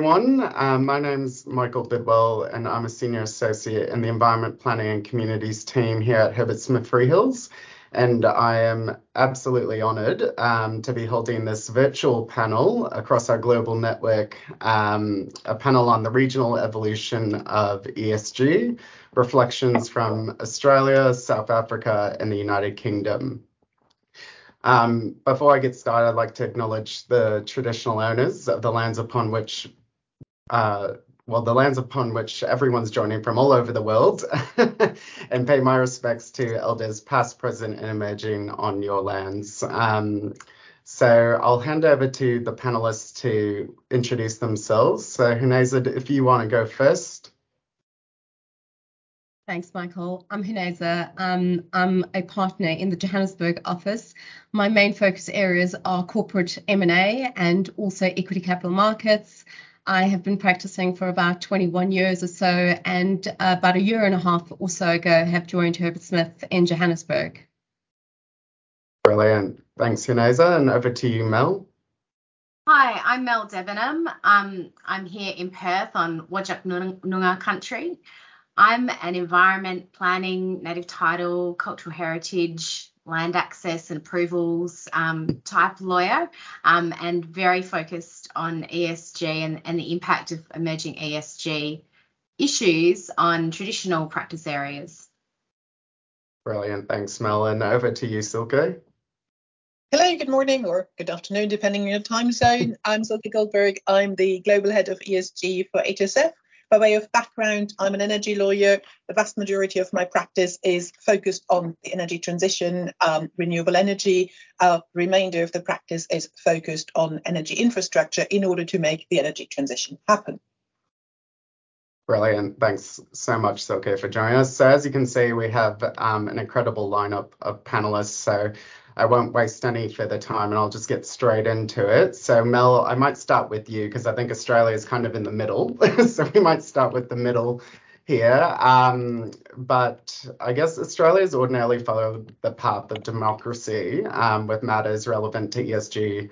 everyone. Um, my name's Michael Bidwell, and I'm a Senior Associate in the Environment Planning and Communities team here at Herbert Smith Freehills. And I am absolutely honoured um, to be holding this virtual panel across our global network, um, a panel on the regional evolution of ESG, reflections from Australia, South Africa, and the United Kingdom. Um, before I get started, I'd like to acknowledge the traditional owners of the lands upon which, uh, well, the lands upon which everyone's joining from all over the world, and pay my respects to elders past, present, and emerging on your lands. Um, so I'll hand over to the panelists to introduce themselves. So Huneza, if you want to go first. Thanks, Michael. I'm Huneza. Um, I'm a partner in the Johannesburg office. My main focus areas are corporate M&A and also equity capital markets. I have been practicing for about 21 years or so, and uh, about a year and a half or so ago, have joined Herbert Smith in Johannesburg. Brilliant. Thanks, Huneza. And over to you, Mel. Hi, I'm Mel Debenham. Um, I'm here in Perth on Whadjuk Noongar country. I'm an environment planning, native title, cultural heritage, land access and approvals um, type lawyer um, and very focused on ESG and, and the impact of emerging ESG issues on traditional practice areas. Brilliant. Thanks, Mel. And over to you, Silke. Hello, good morning or good afternoon, depending on your time zone. I'm Silke Goldberg. I'm the Global Head of ESG for HSF. By way of background, I'm an energy lawyer. The vast majority of my practice is focused on the energy transition, um, renewable energy. Uh, the remainder of the practice is focused on energy infrastructure in order to make the energy transition happen. Brilliant. Thanks so much, Silke, for joining us. So as you can see, we have um, an incredible lineup of panelists. So I won't waste any further time and I'll just get straight into it. So, Mel, I might start with you because I think Australia is kind of in the middle. so, we might start with the middle here. Um, but I guess Australia's ordinarily followed the path of democracy um, with matters relevant to ESG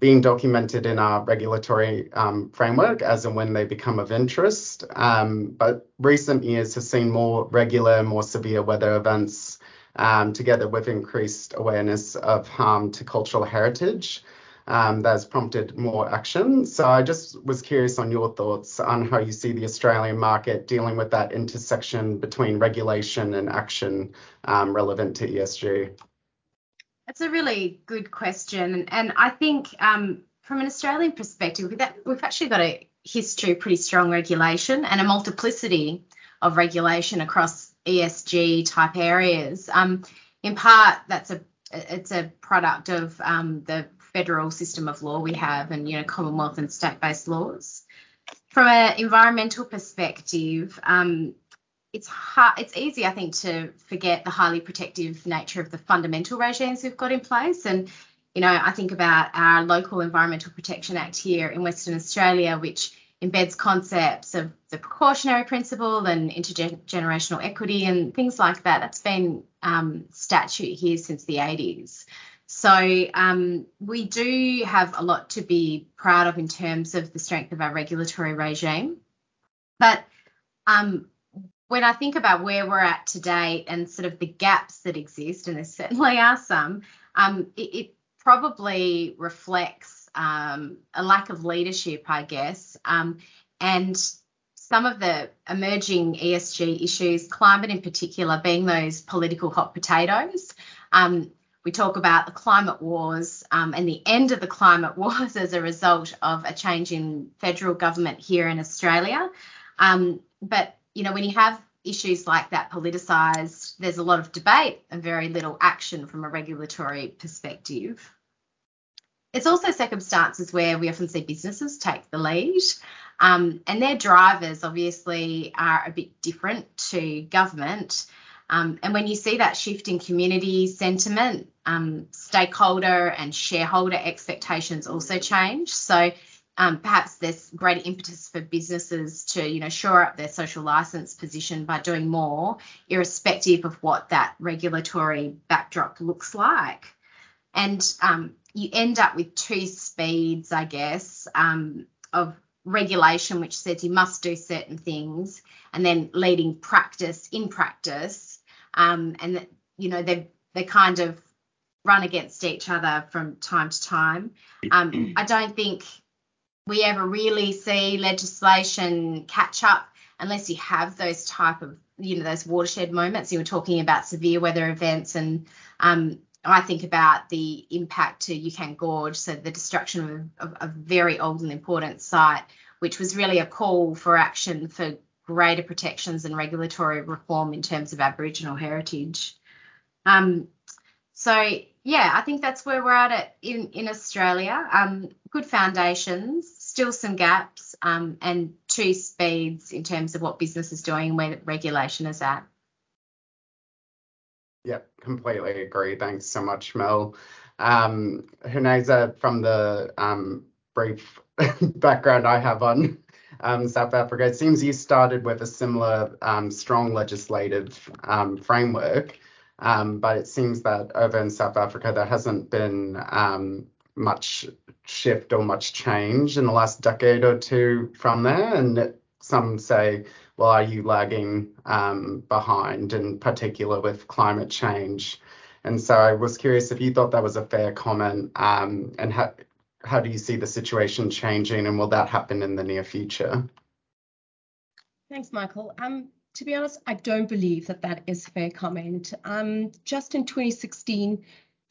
being documented in our regulatory um, framework as and when they become of interest. Um, but recent years have seen more regular, more severe weather events um, together with increased awareness of harm to cultural heritage. Um, has prompted more action. So I just was curious on your thoughts on how you see the Australian market dealing with that intersection between regulation and action um, relevant to ESG. That's a really good question, and I think um, from an Australian perspective, we've actually got a history of pretty strong regulation and a multiplicity of regulation across ESG type areas. Um, in part, that's a it's a product of um, the federal system of law we have, and you know Commonwealth and state-based laws. From an environmental perspective, um, it's hard, it's easy, I think, to forget the highly protective nature of the fundamental regimes we've got in place. And you know, I think about our local Environmental Protection Act here in Western Australia, which embeds concepts of the precautionary principle and intergenerational equity and things like that. That's been um, statute here since the 80s. So um, we do have a lot to be proud of in terms of the strength of our regulatory regime. But um, when I think about where we're at today and sort of the gaps that exist, and there certainly are some, um, it, it probably reflects um, a lack of leadership, I guess, um, and some of the emerging ESG issues, climate in particular, being those political hot potatoes. Um, we talk about the climate wars um, and the end of the climate wars as a result of a change in federal government here in Australia. Um, but you know, when you have issues like that politicised, there's a lot of debate and very little action from a regulatory perspective. It's also circumstances where we often see businesses take the lead, um, and their drivers obviously are a bit different to government. Um, and when you see that shift in community sentiment, um, stakeholder and shareholder expectations also change. So um, perhaps there's greater impetus for businesses to, you know, shore up their social license position by doing more, irrespective of what that regulatory backdrop looks like. And um, you end up with two speeds, I guess, um, of regulation which says you must do certain things, and then leading practice in practice, um, and that you know they they kind of run against each other from time to time. Um, I don't think we ever really see legislation catch up unless you have those type of you know those watershed moments. You were talking about severe weather events, and um, I think about the impact to Juukan Gorge, so the destruction of, of a very old and important site, which was really a call for action for greater protections and regulatory reform in terms of Aboriginal heritage. Um, so yeah, I think that's where we're at in in Australia. Um, good foundations, still some gaps, um, and two speeds in terms of what business is doing and where regulation is at. Yep, completely agree. Thanks so much, Mel. Um, Huneza, from the um, brief background I have on um, South Africa, it seems you started with a similar um, strong legislative um, framework, um, but it seems that over in South Africa there hasn't been um, much shift or much change in the last decade or two from there. And some say, well, are you lagging um, behind, in particular with climate change? And so I was curious if you thought that was a fair comment, um, and how how do you see the situation changing, and will that happen in the near future? Thanks, Michael. Um, to be honest, I don't believe that that is fair comment. Um, just in 2016,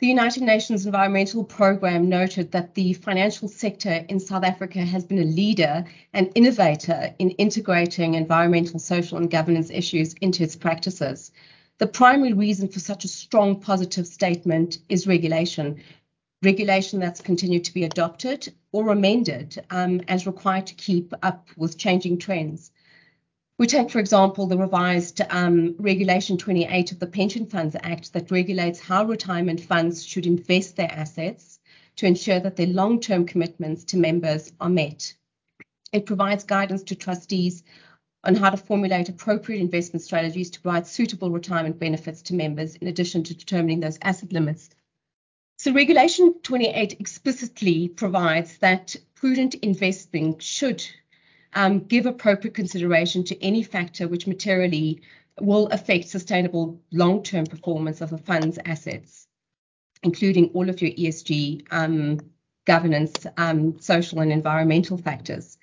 the United Nations Environmental Programme noted that the financial sector in South Africa has been a leader and innovator in integrating environmental, social, and governance issues into its practices. The primary reason for such a strong positive statement is regulation. Regulation that's continued to be adopted or amended um, as required to keep up with changing trends. We take, for example, the revised um, Regulation 28 of the Pension Funds Act that regulates how retirement funds should invest their assets to ensure that their long term commitments to members are met. It provides guidance to trustees on how to formulate appropriate investment strategies to provide suitable retirement benefits to members, in addition to determining those asset limits. So, Regulation 28 explicitly provides that prudent investing should um, give appropriate consideration to any factor which materially will affect sustainable long-term performance of a fund's assets, including all of your ESG um, governance, um, social and environmental factors.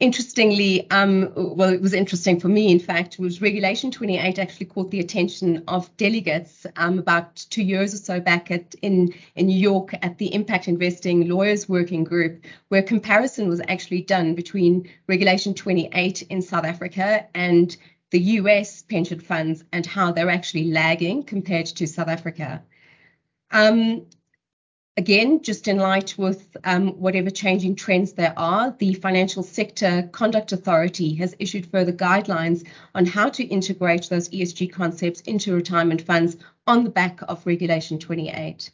Interestingly, um, well, it was interesting for me, in fact, was Regulation 28 actually caught the attention of delegates um, about two years or so back at, in, in New York at the Impact Investing Lawyers Working Group, where comparison was actually done between Regulation 28 in South Africa and the US pension funds and how they're actually lagging compared to South Africa. Um, Again, just in light with um, whatever changing trends there are, the Financial Sector Conduct Authority has issued further guidelines on how to integrate those ESG concepts into retirement funds on the back of Regulation 28.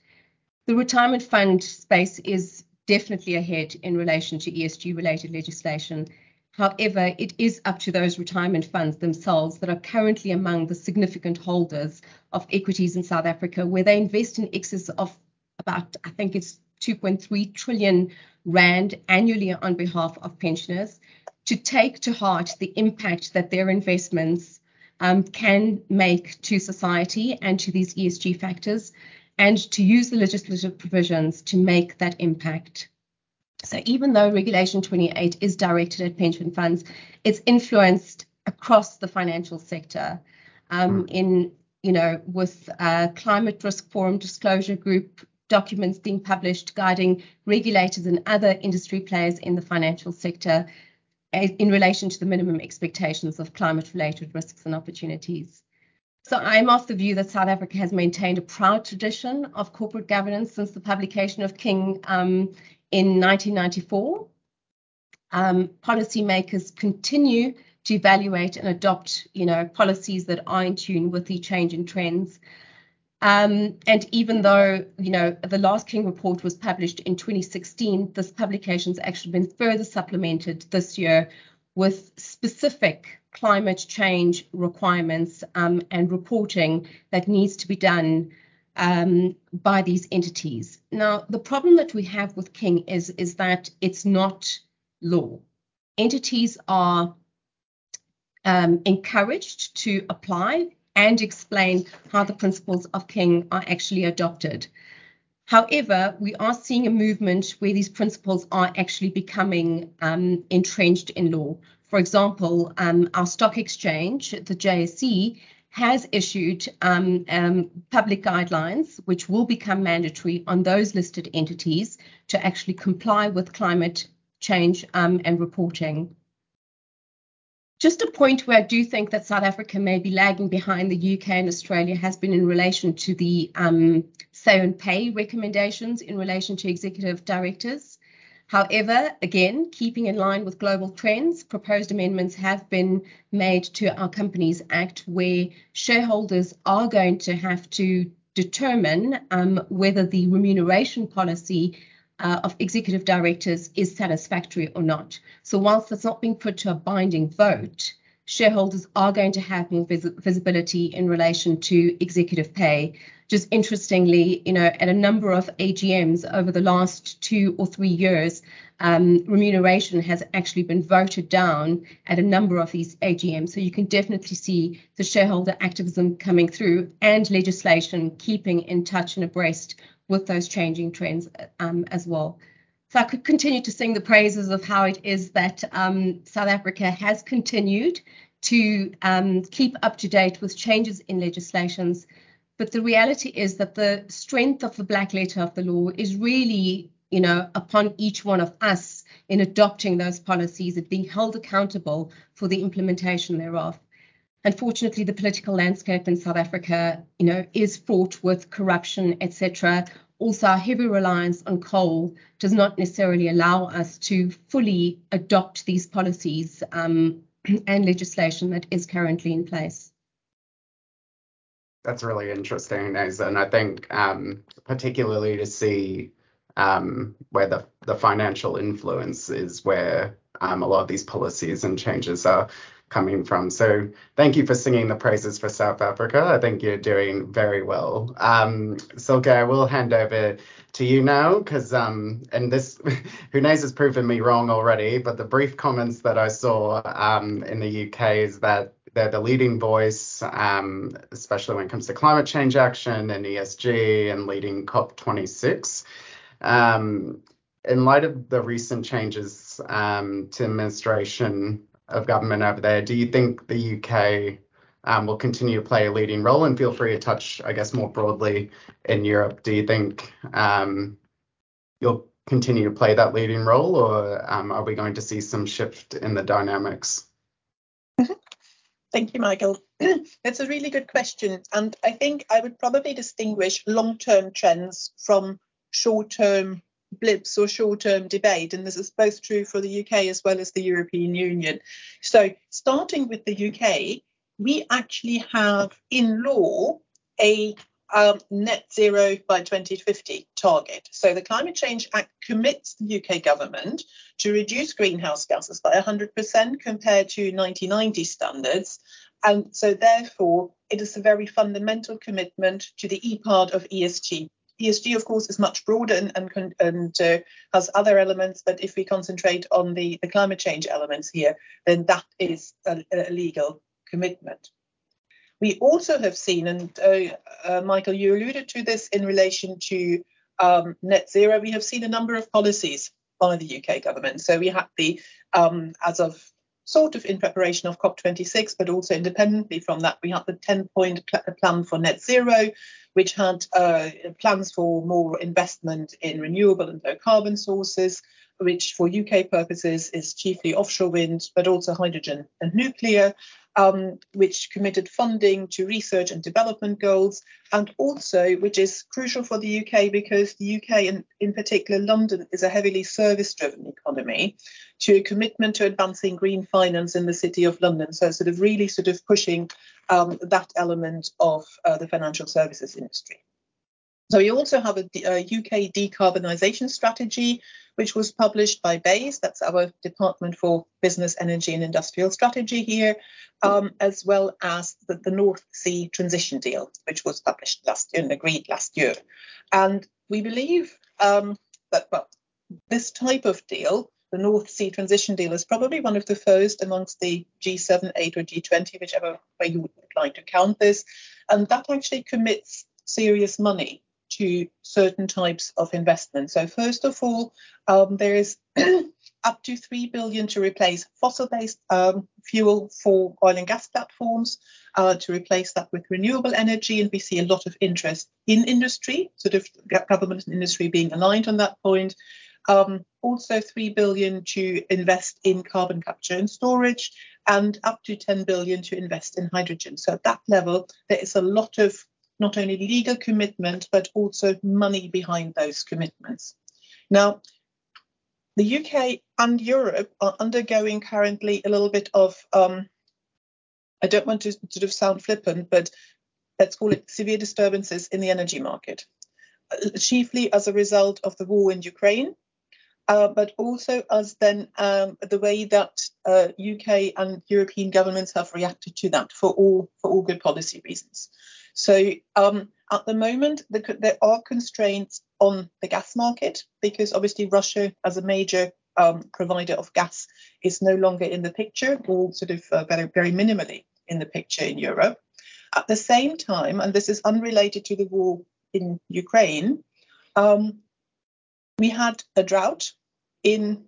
The retirement fund space is definitely ahead in relation to ESG related legislation. However, it is up to those retirement funds themselves that are currently among the significant holders of equities in South Africa, where they invest in excess of about, I think it's 2.3 trillion rand annually on behalf of pensioners to take to heart the impact that their investments um, can make to society and to these ESG factors, and to use the legislative provisions to make that impact. So even though Regulation 28 is directed at pension funds, it's influenced across the financial sector. Um, hmm. in you know, with uh, Climate Risk Forum Disclosure Group documents being published guiding regulators and other industry players in the financial sector in relation to the minimum expectations of climate related risks and opportunities. So I'm of the view that South Africa has maintained a proud tradition of corporate governance since the publication of King um, in 1994. Um, policymakers continue to evaluate and adopt, you know, policies that are in tune with the changing trends um, and even though, you know, the last King report was published in 2016, this publication's actually been further supplemented this year with specific climate change requirements um, and reporting that needs to be done um, by these entities. Now, the problem that we have with King is, is that it's not law. entities are um, encouraged to apply and explain how the principles of King are actually adopted. However, we are seeing a movement where these principles are actually becoming um, entrenched in law. For example, um, our stock exchange, the JSE, has issued um, um, public guidelines which will become mandatory on those listed entities to actually comply with climate change um, and reporting. Just a point where I do think that South Africa may be lagging behind the UK and Australia has been in relation to the um, say on pay recommendations in relation to executive directors. However, again, keeping in line with global trends, proposed amendments have been made to our Companies Act where shareholders are going to have to determine um, whether the remuneration policy uh, of executive directors is satisfactory or not. So, whilst it's not being put to a binding vote, shareholders are going to have more vis- visibility in relation to executive pay. Just interestingly, you know, at a number of AGMs over the last two or three years, um, remuneration has actually been voted down at a number of these AGMs. So you can definitely see the shareholder activism coming through and legislation keeping in touch and abreast with those changing trends um, as well. So I could continue to sing the praises of how it is that um, South Africa has continued to um, keep up to date with changes in legislations. But the reality is that the strength of the black letter of the law is really, you know, upon each one of us in adopting those policies and being held accountable for the implementation thereof. Unfortunately, the political landscape in South Africa, you know, is fraught with corruption, etc. Also, our heavy reliance on coal does not necessarily allow us to fully adopt these policies um, and legislation that is currently in place. That's really interesting, and I think um, particularly to see um, where the, the financial influence is where um, a lot of these policies and changes are coming from. So thank you for singing the praises for South Africa. I think you're doing very well. Um, Silke, I will hand over to you now because, um, and this, who knows, has proven me wrong already, but the brief comments that I saw um, in the UK is that they're the leading voice, um, especially when it comes to climate change action and ESG and leading COP26. Um, in light of the recent changes um, to administration of government over there, do you think the UK um, will continue to play a leading role? And feel free to touch, I guess, more broadly in Europe. Do you think um, you'll continue to play that leading role, or um, are we going to see some shift in the dynamics? Thank you, Michael. That's a really good question. And I think I would probably distinguish long term trends from short term blips or short term debate. And this is both true for the UK as well as the European Union. So, starting with the UK, we actually have in law a um, net zero by 2050 target. So the Climate Change Act commits the UK government to reduce greenhouse gases by 100% compared to 1990 standards. And so therefore, it is a very fundamental commitment to the E part of ESG. ESG, of course, is much broader and, and, and uh, has other elements, but if we concentrate on the, the climate change elements here, then that is a, a legal commitment. We also have seen, and uh, uh, Michael, you alluded to this in relation to um, net zero, we have seen a number of policies by the UK government. So we had the, um, as of sort of in preparation of COP26, but also independently from that, we had the 10 point plan for net zero, which had uh, plans for more investment in renewable and low carbon sources, which for UK purposes is chiefly offshore wind, but also hydrogen and nuclear um, which committed funding to research and development goals, and also, which is crucial for the UK because the UK, and in particular London, is a heavily service driven economy, to a commitment to advancing green finance in the City of London. So, sort of really sort of pushing um, that element of uh, the financial services industry. So we also have a, a, UK decarbonisation strategy, which was published by BEIS, that's our Department for Business, Energy and Industrial Strategy here, um, as well as the, the, North Sea Transition Deal, which was published last year and agreed last year. And we believe um, that well, this type of deal the North Sea transition deal is probably one of the first amongst the G7, 8, or G20, whichever way you would like to count this. And that actually commits serious money to certain types of investment. So first of all, um, there is up to 3 billion to replace fossil-based um, fuel for oil and gas platforms, uh, to replace that with renewable energy. And we see a lot of interest in industry, sort of government and industry being aligned on that point. Um, also 3 billion to invest in carbon capture and storage and up to 10 billion to invest in hydrogen. So at that level, there is a lot of not only legal commitment, but also money behind those commitments. Now, the UK and Europe are undergoing currently a little bit of, um, I don't want to sort of sound flippant, but let's call it severe disturbances in the energy market, uh, chiefly as a result of the war in Ukraine, uh, but also as then um, the way that uh, UK and European governments have reacted to that for all for all good policy reasons. So um, at the moment, the, there are constraints on the gas market because obviously Russia, as a major um, provider of gas, is no longer in the picture, or sort of uh, very, very minimally in the picture in Europe. At the same time, and this is unrelated to the war in Ukraine, um, we had a drought in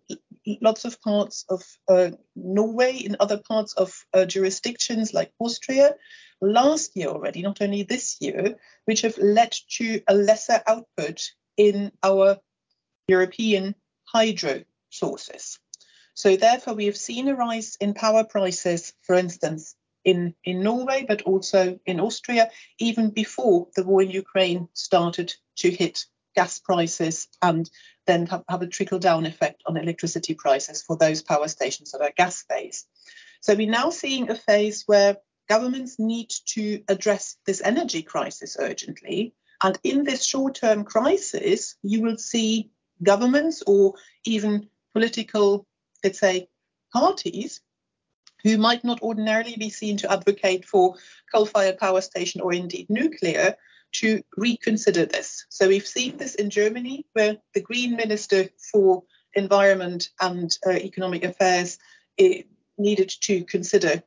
lots of parts of uh, Norway, in other parts of uh, jurisdictions like Austria, last year already, not only this year, which have led to a lesser output in our European hydro sources. So therefore, we have seen a rise in power prices, for instance, in, in Norway, but also in Austria, even before the war in Ukraine started to hit gas prices and then have, a trickle down effect on electricity prices for those power stations that are gas based. So we're now seeing a phase where governments need to address this energy crisis urgently. And in this short term crisis, you will see governments or even political, let's say, parties who might not ordinarily be seen to advocate for coal fired power station or indeed nuclear to reconsider this. So we've seen this in Germany, where the Green Minister for Environment and uh, Economic Affairs eh, needed to consider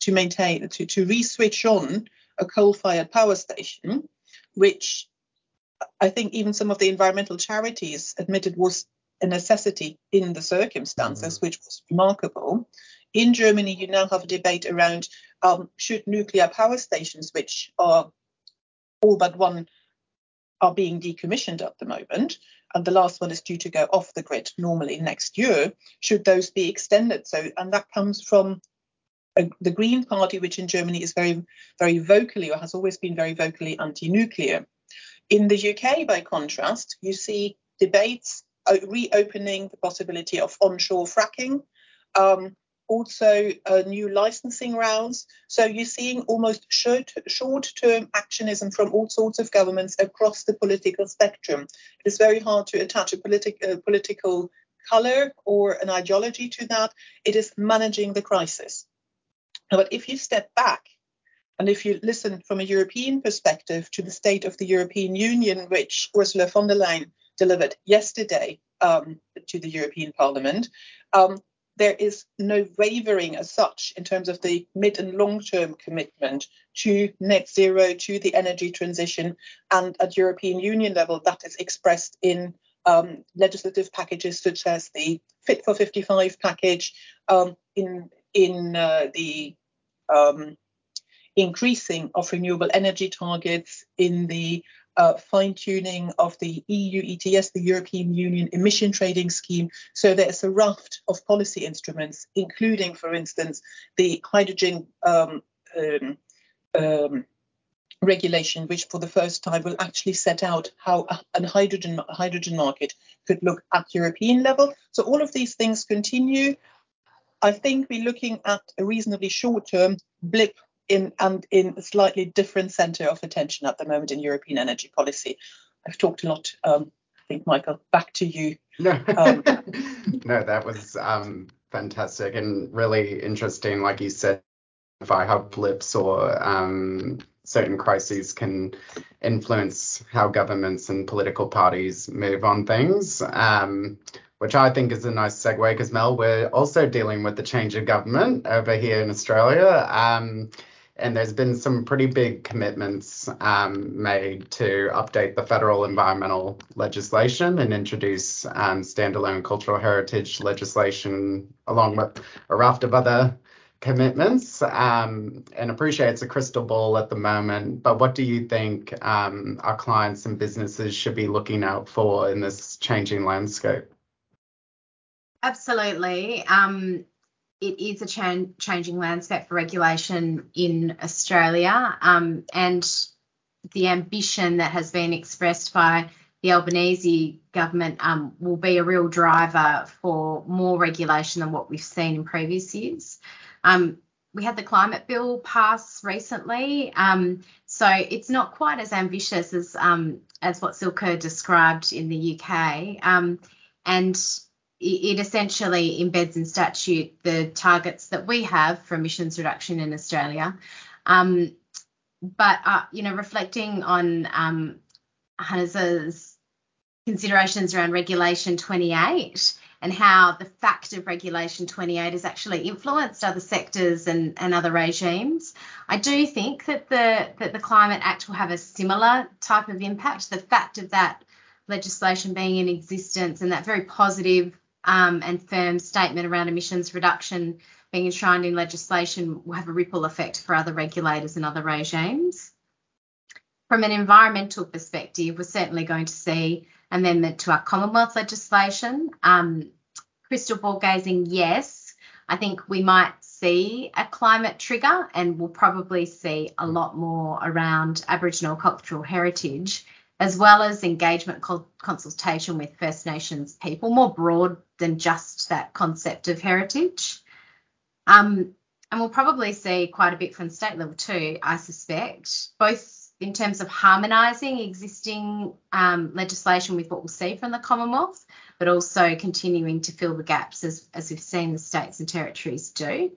to maintain to, to re-switch on a coal-fired power station, which I think even some of the environmental charities admitted was a necessity in the circumstances, mm-hmm. which was remarkable. In Germany, you now have a debate around um, should nuclear power stations, which are all but one are being decommissioned at the moment, and the last one is due to go off the grid normally next year, should those be extended? So, and that comes from the Green Party, which in Germany is very, very vocally or has always been very vocally anti-nuclear. In the UK, by contrast, you see debates uh, reopening the possibility of onshore fracking, um, also uh, new licensing rounds. So you're seeing almost short, short-term actionism from all sorts of governments across the political spectrum. It is very hard to attach a politi- uh, political color or an ideology to that. It is managing the crisis. But if you step back and if you listen from a European perspective to the state of the European Union, which Ursula von der Leyen delivered yesterday um, to the European Parliament, um, there is no wavering as such in terms of the mid and long term commitment to net zero, to the energy transition. And at European Union level, that is expressed in um, legislative packages such as the Fit for 55 package, um, in in uh, the um, increasing of renewable energy targets, in the uh, fine tuning of the EU ETS, the European Union Emission Trading Scheme. So there's a raft of policy instruments, including, for instance, the hydrogen um, um, um, regulation, which for the first time will actually set out how a hydrogen hydrogen market could look at European level. So all of these things continue. I think we're looking at a reasonably short-term blip in and in a slightly different centre of attention at the moment in European energy policy. I've talked a lot. Um, I think, Michael, back to you. No, um, no that was um, fantastic and really interesting. Like you said, if I have blips or um, certain crises can influence how governments and political parties move on things. Um, which I think is a nice segue because Mel, we're also dealing with the change of government over here in Australia. Um, and there's been some pretty big commitments um, made to update the federal environmental legislation and introduce um, standalone cultural heritage legislation along with a raft of other commitments. Um, and appreciate it's a crystal ball at the moment but what do you think um, our clients and businesses should be looking out for in this changing landscape? Absolutely. Um, it is a ch- changing landscape for regulation in Australia, um, and the ambition that has been expressed by the Albanese government um, will be a real driver for more regulation than what we've seen in previous years. Um, we had the climate bill pass recently, um, so it's not quite as ambitious as um, as what Silke described in the UK, um, and it essentially embeds in statute the targets that we have for emissions reduction in Australia. Um, but uh, you know, reflecting on um, considerations around Regulation 28 and how the fact of Regulation 28 has actually influenced other sectors and, and other regimes. I do think that the that the Climate Act will have a similar type of impact. The fact of that legislation being in existence and that very positive um, and firm statement around emissions reduction being enshrined in legislation will have a ripple effect for other regulators and other regimes. From an environmental perspective, we're certainly going to see amendment to our Commonwealth legislation. Um, crystal ball gazing, yes. I think we might see a climate trigger and we'll probably see a lot more around Aboriginal cultural heritage as well as engagement consultation with First Nations people, more broad than just that concept of heritage. Um, and we'll probably see quite a bit from state level too, I suspect, both in terms of harmonising existing um, legislation with what we'll see from the Commonwealth, but also continuing to fill the gaps as, as we've seen the states and territories do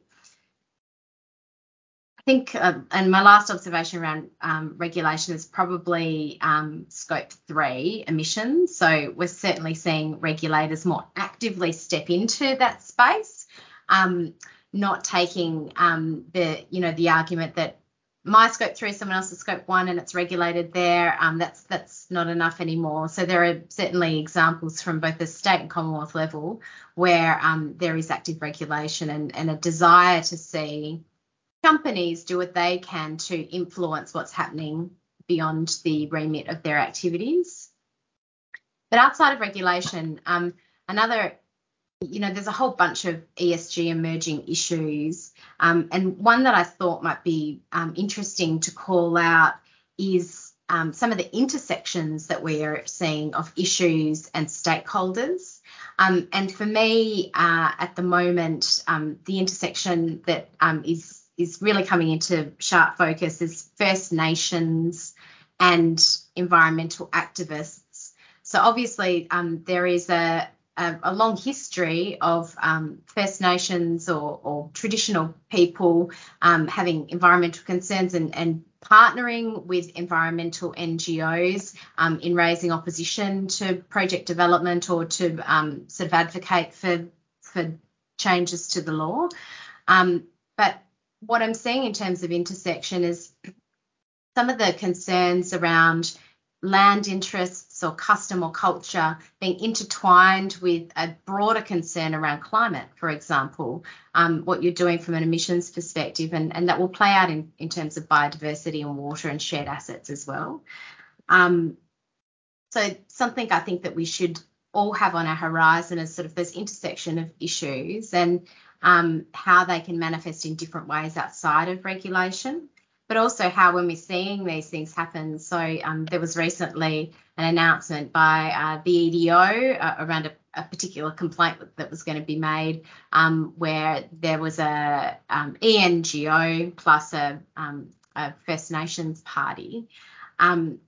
think, uh, and my last observation around um, regulation is probably um, scope three emissions. So we're certainly seeing regulators more actively step into that space, um, not taking um, the, you know, the argument that my scope three is someone else's scope one and it's regulated there. Um, that's that's not enough anymore. So there are certainly examples from both the state and Commonwealth level where um, there is active regulation and, and a desire to see companies do what they can to influence what's happening beyond the remit of their activities. But outside of regulation, um, another, you know, there's a whole bunch of ESG emerging issues. Um, and one that I thought might be um, interesting to call out is um, some of the intersections that we are seeing of issues and stakeholders. Um, and for me, uh, at the moment, um, the intersection that is is really coming into sharp focus is First Nations and environmental activists. So obviously um, there is a, a, a, long history of um, First Nations or, or traditional people um, having environmental concerns and, and, partnering with environmental NGOs um, in raising opposition to project development or to um, sort of advocate for for changes to the law. Um, but what I'm seeing in terms of intersection is some of the concerns around land interests or custom or culture being intertwined with a broader concern around climate, for example, um, what you're doing from an emissions perspective, and, and that will play out in, in terms of biodiversity and water and shared assets as well. Um, so something I think that we should all have on our horizon is sort of this intersection of issues and um, how they can manifest in different ways outside of regulation, but also how when we're seeing these things happen. So um, there was recently an announcement by uh, the EDO uh, around a, a, particular complaint that was going to be made, um, where there was a um, ENGO plus a, um, a, First Nations party. Um,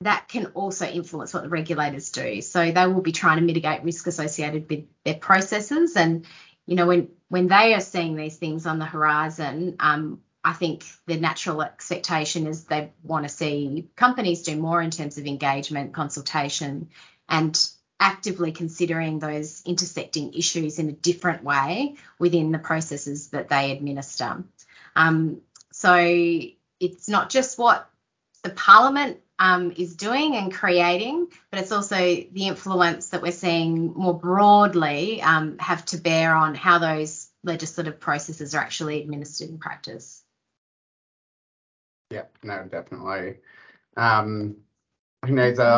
that can also influence what the regulators do. So they will be trying to mitigate risk associated with their processes. And you know, when when they are seeing these things on the horizon, um, I think the natural expectation is they want to see companies do more in terms of engagement, consultation, and actively considering those intersecting issues in a different way within the processes that they administer. Um, so it's not just what the Parliament um, is doing and creating, but it's also the influence that we're seeing more broadly um, have to bear on how those legislative processes are actually administered in practice. Yeah, no, definitely. Um,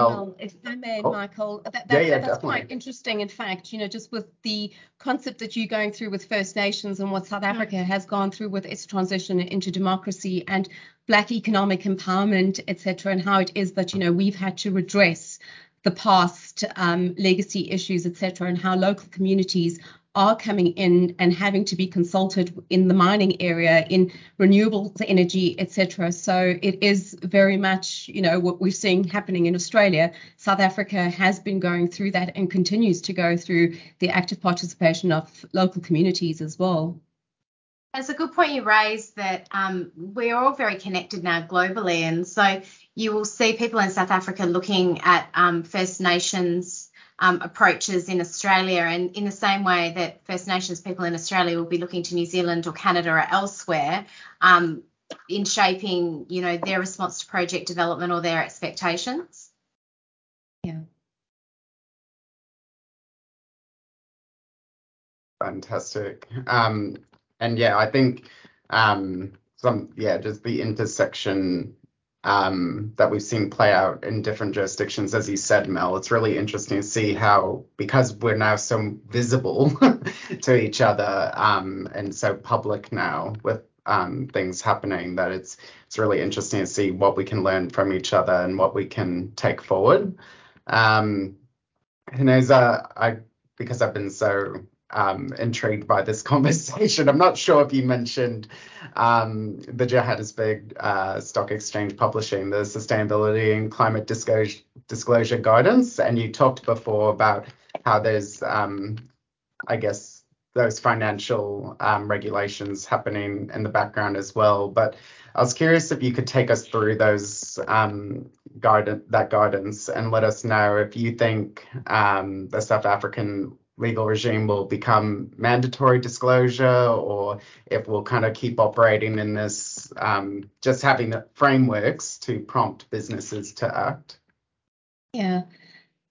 well, if I may, oh. Michael, that, that, yeah, yeah, that's definitely. quite interesting. In fact, you know, just with the concept that you're going through with First Nations and what South. Africa has gone through with its transition into democracy and Black economic empowerment, etc., and how it is that you know we've had to redress the past um, legacy issues, etc., and how local communities are coming in and having to be consulted in the mining area, in renewables energy, etc. So it is very much, you know, what we're seeing happening in Australia. South Africa has been going through that and continues to go through the active participation of local communities as well. It's a good point you raised that um, we're all very connected now globally, and so you will see people in South Africa looking at um, First Nations um, approaches in Australia, and in the same way that First Nations people in Australia will be looking to New Zealand or Canada or elsewhere um, in shaping, you know, their response to project development or their expectations. Yeah. Fantastic. Um, and yeah, I think um, some yeah, just the intersection um, that we've seen play out in different jurisdictions, as you said, Mel. It's really interesting to see how, because we're now so visible to each other um, and so public now with um, things happening, that it's it's really interesting to see what we can learn from each other and what we can take forward. Um, Huneza, I because I've been so um, intrigued by this conversation. I'm not sure if you mentioned um, the Johannesburg uh, Stock Exchange publishing the sustainability and climate disclosure, disclosure guidance, and you talked before about how there's, um, I guess, those financial um, regulations happening in the background as well. But I was curious if you could take us through those um, guidance, that guidance, and let us know if you think um, the South African legal regime will become mandatory disclosure or if we'll kind of keep operating in this um, just having frameworks to prompt businesses to act? Yeah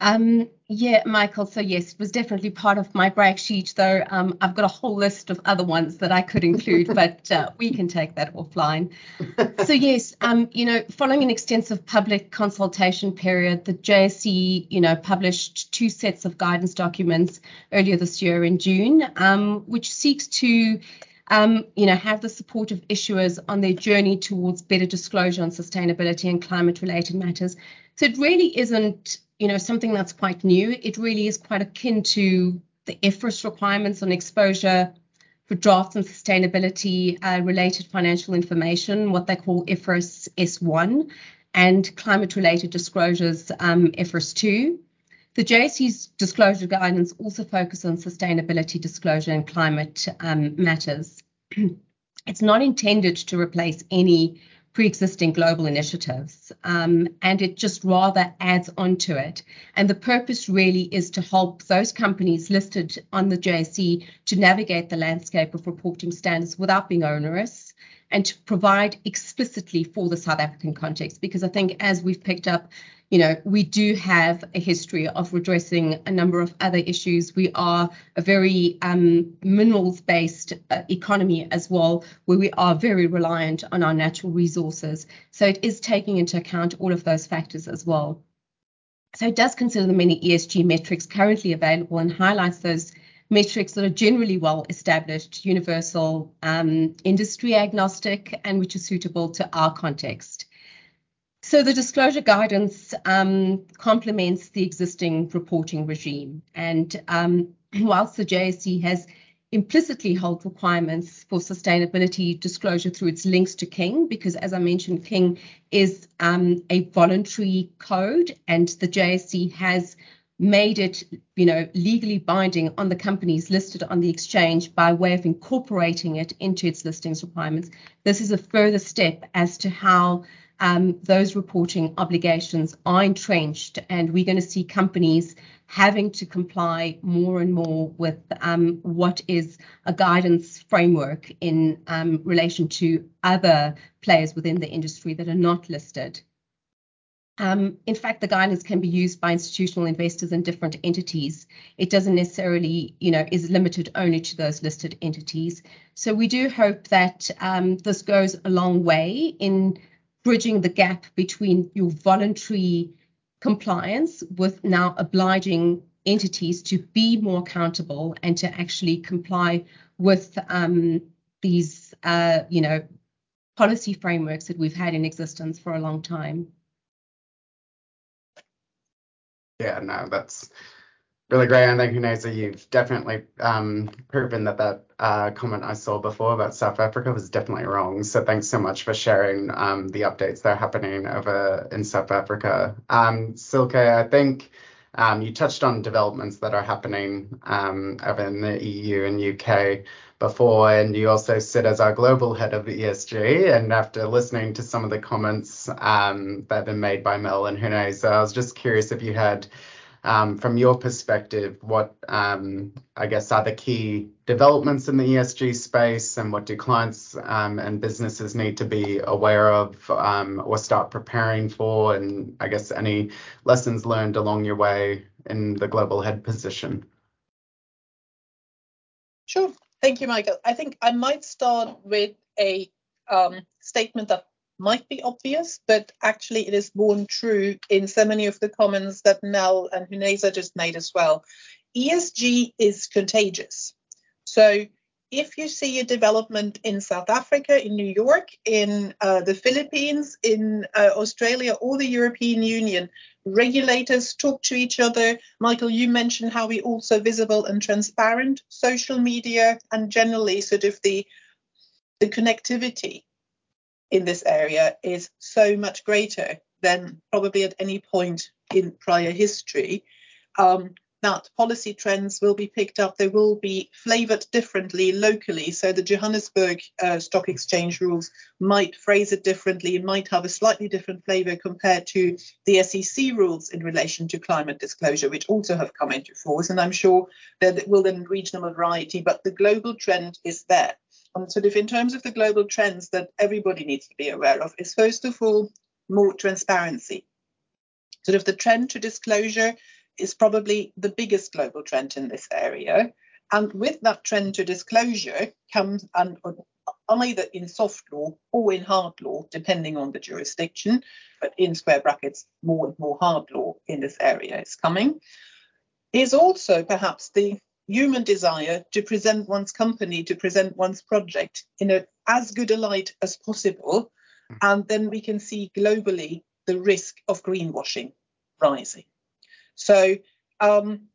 um, yeah, Michael. So yes, it was definitely part of my brag sheet, though. Um, I've got a whole list of other ones that I could include, but uh, we can take that offline. so yes, um, you know, following an extensive public consultation period, the JSE, you know, published two sets of guidance documents earlier this year in June, um, which seeks to um, you know, have the support of issuers on their journey towards better disclosure on sustainability and climate-related matters. So it really isn't you know, something that's quite new. It really is quite akin to the IFRS requirements on exposure for drafts and sustainability uh, related financial information, what they call IFRS S1, and climate related disclosures, um, IFRS 2. The JSE's disclosure guidance also focuses on sustainability disclosure and climate um, matters. it's not intended to replace any pre-existing global initiatives um, and it just rather adds on to it. And the purpose really is to help those companies listed on the JSE to navigate the landscape of reporting standards without being onerous and to provide explicitly for the South African context. Because I think as we've picked up you know, we do have a history of redressing a number of other issues. We are a very um, minerals based uh, economy as well, where we are very reliant on our natural resources. So it is taking into account all of those factors as well. So it does consider the many ESG metrics currently available and highlights those metrics that are generally well established, universal, um, industry agnostic, and which are suitable to our context. So the disclosure guidance um, complements the existing reporting regime. And um, whilst the JSE has implicitly held requirements for sustainability disclosure through its links to King, because as I mentioned, King is um, a voluntary code, and the JSE has made it, you know, legally binding on the companies listed on the exchange by way of incorporating it into its listings requirements. This is a further step as to how um, those reporting obligations are entrenched, and we're going to see companies having to comply more and more with um, what is a guidance framework in um, relation to other players within the industry that are not listed. Um, in fact, the guidance can be used by institutional investors in different entities. It doesn't necessarily, you know, is limited only to those listed entities. So we do hope that um, this goes a long way in bridging the gap between your voluntary compliance with now obliging entities to be more accountable and to actually comply with um, these, uh, you know, policy frameworks that we've had in existence for a long time. Yeah, no, that's really great. And thank you, Neza. You've definitely um, proven that that uh, comment I saw before about South Africa was definitely wrong. So thanks so much for sharing um, the updates that are happening over in South Africa. Um, Silke, I think um, you touched on developments that are happening um, over in the EU and UK before, and you also sit as our global head of ESG. And after listening to some of the comments um, that have been made by Mel and Huneza, I was just curious if you had from your perspective, what um, I guess are the key developments in the ESG space, and what do clients um, and businesses need to be aware of um, or start preparing for, and I guess any lessons learned along your way in the global head position? Sure. Thank you, Michael. I think I might start with a um, statement that might be obvious, but actually it is borne true in so many of the comments that Mel and Huneza just made as well. ESG is contagious. So if you see a development in South Africa, in New York, in uh, the Philippines, in uh, Australia, or the European Union, regulators talk to each other. Michael, you mentioned how we also visible and transparent, social media, and generally sort of the the connectivity in this area is so much greater than probably at any point in prior history. Um, that policy trends will be picked up. They will be flavored differently locally. So the Johannesburg uh, Stock Exchange rules might phrase it differently, might have a slightly different flavor compared to the SEC rules in relation to climate disclosure, which also have come into force. And I'm sure that it will then reach regional variety, but the global trend is there um, sort of in terms of the global trends that everybody needs to be aware of is first of all more transparency. Sort of the trend to disclosure is probably the biggest global trend in this area. And with that trend to disclosure comes and either in soft law or in hard law, depending on the jurisdiction, but in square brackets, more and more hard law in this area is coming, is also perhaps the human desire to present one's company, to present one's project in a, as good a light as possible. And then we can see globally the risk of greenwashing rising. So um,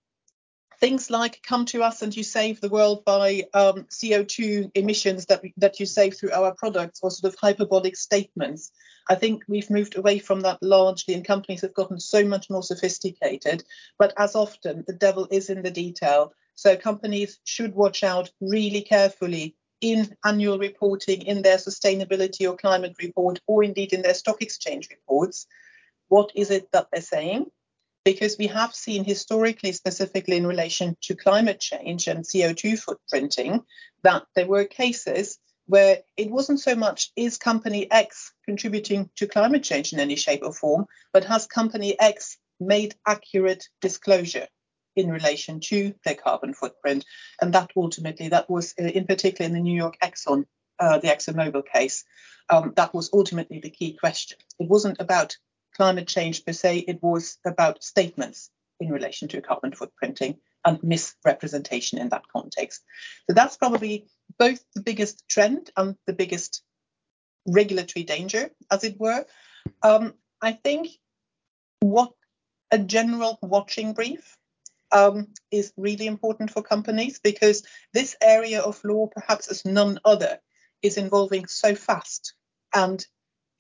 things like come to us and you save the world by um, CO2 emissions that, we, that you save through our products or sort of hyperbolic statements. I think we've moved away from that largely and companies have gotten so much more sophisticated. But as often, the devil is in the detail. So companies should watch out really carefully in annual reporting, in their sustainability or climate report, or indeed in their stock exchange reports. What is it that they're saying? Because we have seen historically, specifically in relation to climate change and CO2 footprinting, that there were cases where it wasn't so much is company X contributing to climate change in any shape or form, but has company X made accurate disclosure in relation to their carbon footprint. And that ultimately, that was uh, in particular in the New York Exxon, uh, the ExxonMobil case, um, that was ultimately the key question. It wasn't about climate change per se, it was about statements in relation to carbon footprinting and misrepresentation in that context. So that's probably both the biggest trend and the biggest regulatory danger, as it were. Um, I think what a general watching brief um, is really important for companies because this area of law, perhaps as none other, is involving so fast and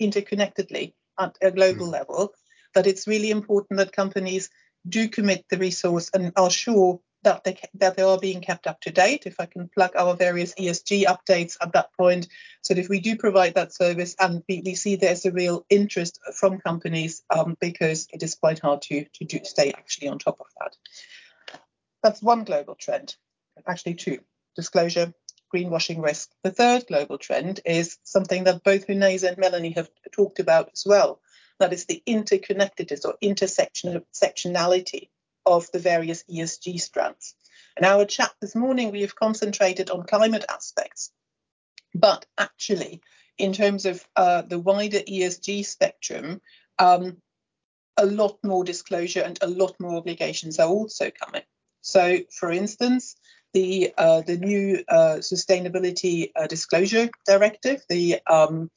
interconnectedly at a global mm. level that it's really important that companies do commit the resource and are sure that they that they are being kept up to date. If I can plug our various ESG updates at that point, So if we do provide that service, and we, we see there's a real interest from companies um, because it is quite hard to to do, stay actually on top of that. That's one global trend, actually two: disclosure, greenwashing risk. The third global trend is something that both Huneza and Melanie have talked about as well. That is the interconnectedness or intersectionality of the various ESG strands. In our chat this morning, we have concentrated on climate aspects, but actually, in terms of uh, the wider ESG spectrum, um, a lot more disclosure and a lot more obligations are also coming. So, for instance, the uh, the new uh, sustainability uh, disclosure directive, the um,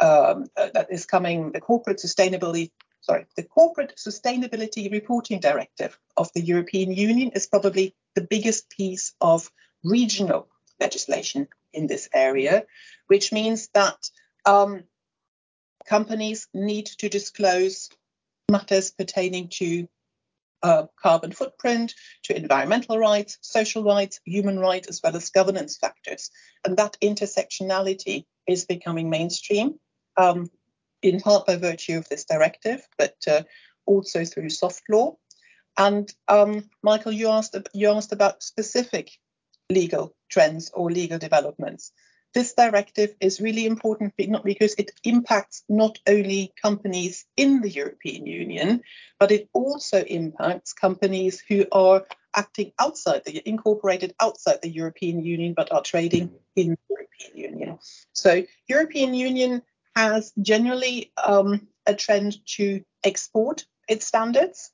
um, uh, that is coming, the corporate sustainability sorry, the corporate sustainability reporting directive of the European Union is probably the biggest piece of regional legislation in this area, which means that um, companies need to disclose matters pertaining to carbon footprint, to environmental rights, social rights, human rights, as well as governance factors. And that intersectionality is becoming mainstream, um, in part by virtue of this directive, but uh, also through soft law. And um, Michael, you asked you asked about specific legal trends or legal developments. This directive is really important because it impacts not only companies in the European Union, but it also impacts companies who are acting outside the incorporated outside the European Union but are trading in the European Union. So European Union has generally um, a trend to export its standards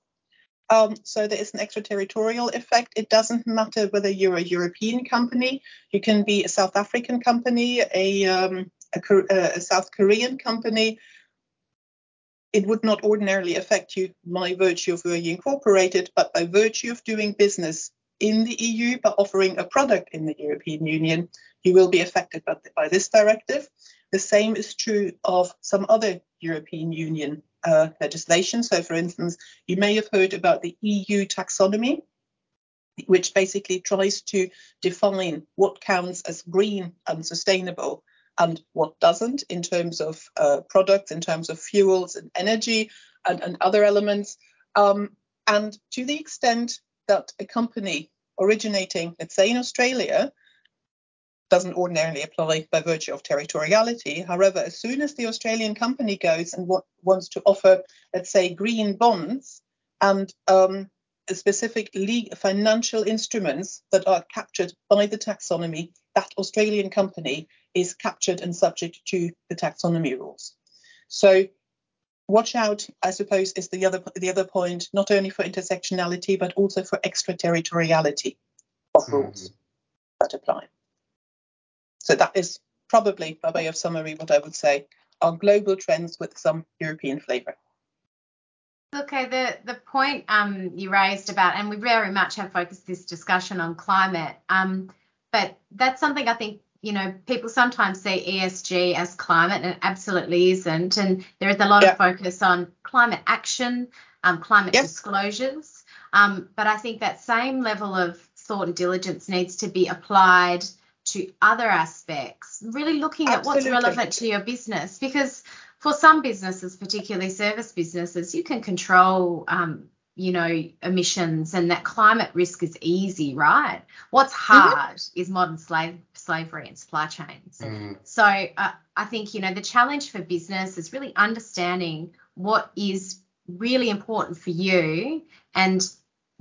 um, so there is an extraterritorial effect. It doesn't matter whether you're a European company, you can be a South African company, a, um, a, a South Korean company. It would not ordinarily affect you by virtue of where you incorporated, but by virtue of doing business in the EU, by offering a product in the European Union, you will be affected by, by this directive. The same is true of some other European Union uh, legislation. So, for instance, you may have heard about the EU taxonomy, which basically tries to define what counts as green and sustainable and what doesn't in terms of uh, products, in terms of fuels and energy and, and other elements. Um, and to the extent that a company originating, let's say in Australia, doesn't ordinarily apply by virtue of territoriality. However, as soon as the Australian company goes and wants to offer, let's say, green bonds and um, specific legal financial instruments that are captured by the taxonomy, that Australian company is captured and subject to the taxonomy rules. So watch out, I suppose, is the other the other point, not only for intersectionality but also for extraterritoriality of rules mm-hmm. that apply. So that is probably, by way of summary, what I would say are global trends with some European flavour. Okay, the the point um, you raised about, and we very much have focused this discussion on climate, um, but that's something I think you know people sometimes see ESG as climate, and it absolutely isn't. And there is a lot yeah. of focus on climate action, um, climate yes. disclosures, um, but I think that same level of thought and diligence needs to be applied to other aspects, really looking Absolutely. at what's relevant to your business. Because for some businesses, particularly service businesses, you can control, um, you know, emissions and that climate risk is easy, right? What's hard mm-hmm. is modern slave slavery and supply chains. Mm. So uh, I think you know the challenge for business is really understanding what is really important for you and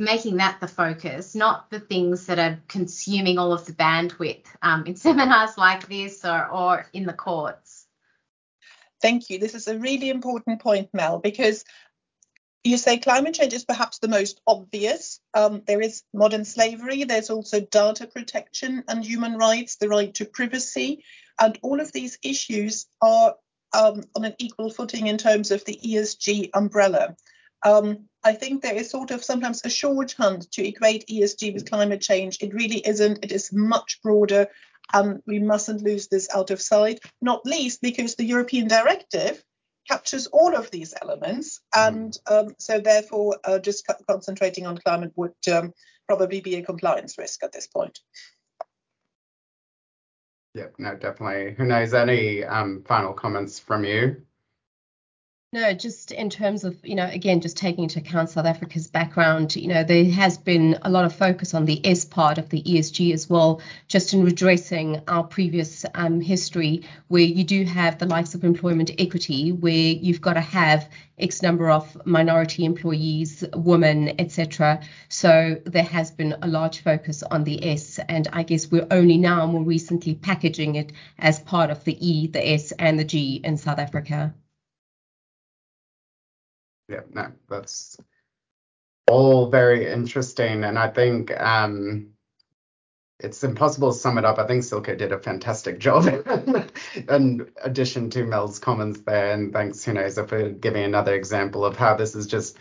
making that the focus, not the things that are consuming all of the bandwidth um, in seminars like this or, or in the courts. Thank you. This is a really important point, Mel, because you say climate change is perhaps the most obvious. Um, there is modern slavery, there's also data protection and human rights, the right to privacy, and all of these issues are um, on an equal footing in terms of the ESG umbrella. Um, I think there is sort of sometimes a shorthand to equate ESG with climate change. It really isn't. It is much broader, and we mustn't lose this out of sight, not least because the European directive captures all of these elements. Mm. And um, so, therefore, uh, just concentrating on climate would um, probably be a compliance risk at this point. Yep, no, definitely. Huneza? Any um, final comments from you? No, just in terms of, you know, again, just taking into account South Africa's background, you know, there has been a lot of focus on the S part of the ESG as well, just in redressing our previous um, history, where you do have the likes of employment equity, where you've got to have X number of minority employees, women, etc. So there has been a large focus on the S, and I guess we're only now more recently packaging it as part of the E, the S, and the G in South Africa yeah, no, that's all very interesting. And I think um, it's impossible to sum it up. I think Silke did a fantastic job in addition to Mel's comments there. And thanks, Huneza, for giving another example of how this is just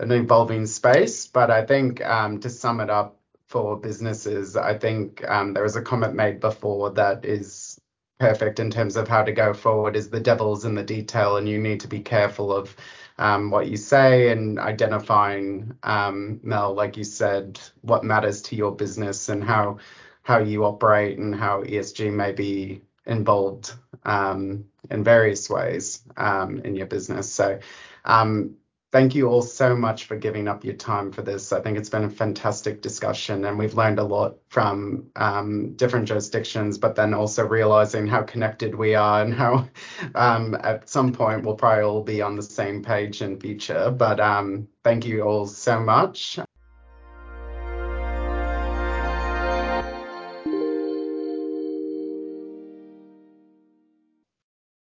an evolving space. But I think um, to sum it up for businesses, I think um, there was a comment made before that is perfect in terms of how to go forward is the devil's in the detail and you need to be careful of um, what you say and identifying, um, Mel, like you said, what matters to your business and how how you operate and how ESG may be involved um, in various ways um, in your business. So um, thank you all so much for giving up your time for this. I think it's been a fantastic discussion, and we've learned a lot from um, different jurisdictions, but then also realizing how connected we are and how um, at some point we'll probably all be on the same page in future. But um, thank you all so much.